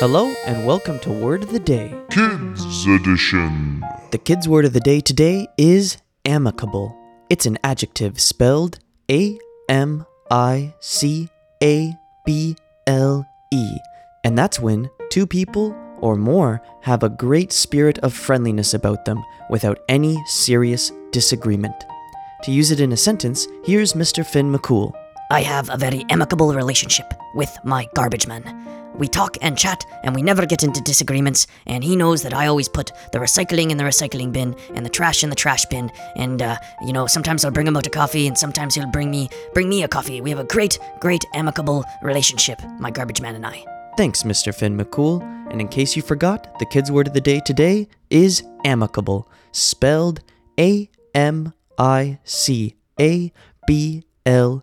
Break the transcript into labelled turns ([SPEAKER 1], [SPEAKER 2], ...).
[SPEAKER 1] Hello and welcome to Word of the Day.
[SPEAKER 2] Kids Edition.
[SPEAKER 1] The kids' word of the day today is amicable. It's an adjective spelled A M I C A B L E. And that's when two people or more have a great spirit of friendliness about them without any serious disagreement. To use it in a sentence, here's Mr. Finn McCool.
[SPEAKER 3] I have a very amicable relationship with my garbage man. We talk and chat, and we never get into disagreements. And he knows that I always put the recycling in the recycling bin and the trash in the trash bin. And uh, you know, sometimes I'll bring him out a coffee, and sometimes he'll bring me bring me a coffee. We have a great, great amicable relationship, my garbage man and I.
[SPEAKER 1] Thanks, Mr. Finn McCool. And in case you forgot, the kids' word of the day today is amicable, spelled A M I C A B L